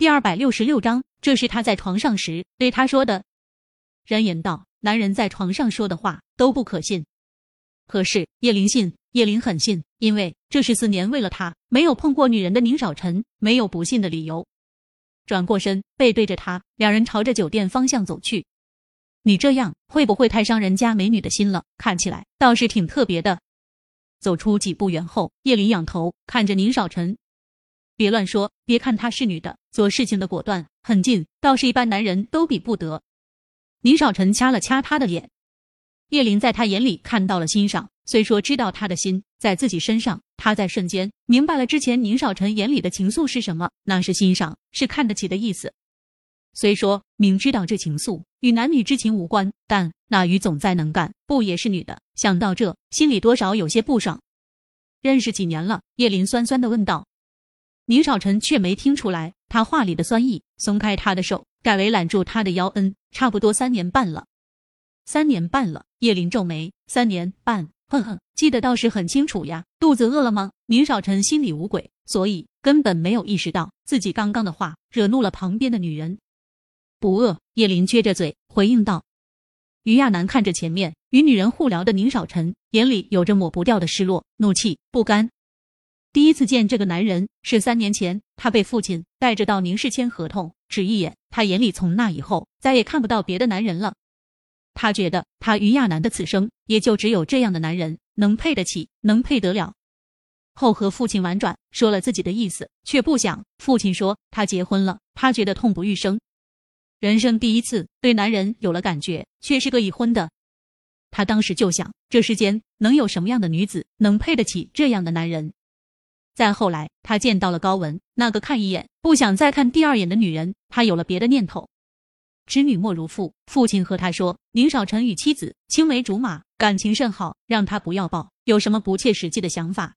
第二百六十六章，这是他在床上时对他说的。人言道：男人在床上说的话都不可信。可是叶灵信，叶灵很信，因为这是四年为了他没有碰过女人的宁少臣没有不信的理由。转过身，背对着他，两人朝着酒店方向走去。你这样会不会太伤人家美女的心了？看起来倒是挺特别的。走出几步远后，叶林仰头看着宁少臣：“别乱说，别看她是女的，做事情的果断很劲，倒是一般男人都比不得。”宁少臣掐了掐她的脸，叶林在他眼里看到了欣赏。虽说知道他的心在自己身上，他在瞬间明白了之前宁少臣眼里的情愫是什么，那是欣赏，是看得起的意思。虽说明知道这情愫与男女之情无关，但那鱼总在能干，不也是女的？想到这，心里多少有些不爽。认识几年了？叶林酸酸的问道。宁少臣却没听出来他话里的酸意，松开他的手，改为揽住他的腰。嗯，差不多三年半了。三年半了。叶林皱眉。三年半，哼哼，记得倒是很清楚呀。肚子饿了吗？宁少臣心里无鬼，所以根本没有意识到自己刚刚的话惹怒了旁边的女人。不饿，叶林撅着嘴回应道。于亚楠看着前面与女人互聊的宁少臣，眼里有着抹不掉的失落、怒气、不甘。第一次见这个男人是三年前，他被父亲带着到宁氏签合同，只一眼，他眼里从那以后再也看不到别的男人了。他觉得他于亚楠的此生也就只有这样的男人能配得起，能配得了。后和父亲婉转说了自己的意思，却不想父亲说他结婚了，他觉得痛不欲生。人生第一次对男人有了感觉，却是个已婚的。他当时就想，这世间能有什么样的女子能配得起这样的男人？再后来，他见到了高文，那个看一眼不想再看第二眼的女人，他有了别的念头。知女莫如父，父亲和他说，宁少臣与妻子青梅竹马，感情甚好，让他不要抱有什么不切实际的想法。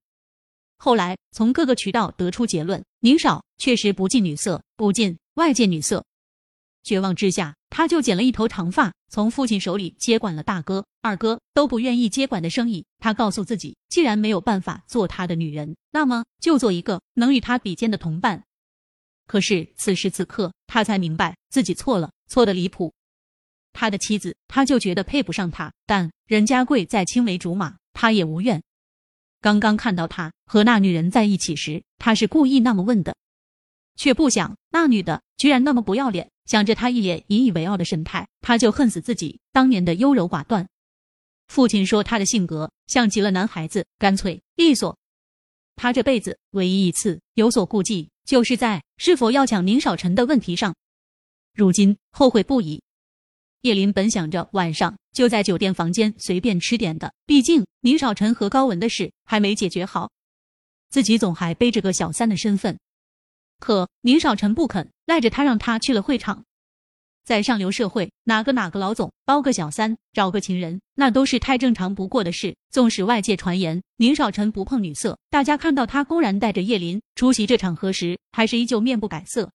后来从各个渠道得出结论，宁少确实不近女色，不近外界女色。绝望之下，他就剪了一头长发，从父亲手里接管了大哥、二哥都不愿意接管的生意。他告诉自己，既然没有办法做他的女人，那么就做一个能与他比肩的同伴。可是此时此刻，他才明白自己错了，错的离谱。他的妻子，他就觉得配不上他，但人家贵在青梅竹马，他也无怨。刚刚看到他和那女人在一起时，他是故意那么问的。却不想那女的居然那么不要脸，想着他一脸引以为傲的神态，他就恨死自己当年的优柔寡断。父亲说他的性格像极了男孩子，干脆利索。他这辈子唯一一次有所顾忌，就是在是否要抢宁少臣的问题上，如今后悔不已。叶林本想着晚上就在酒店房间随便吃点的，毕竟宁少臣和高文的事还没解决好，自己总还背着个小三的身份。可宁少臣不肯，赖着他让他去了会场。在上流社会，哪个哪个老总包个小三，找个情人，那都是太正常不过的事。纵使外界传言宁少臣不碰女色，大家看到他公然带着叶林出席这场合时，还是依旧面不改色。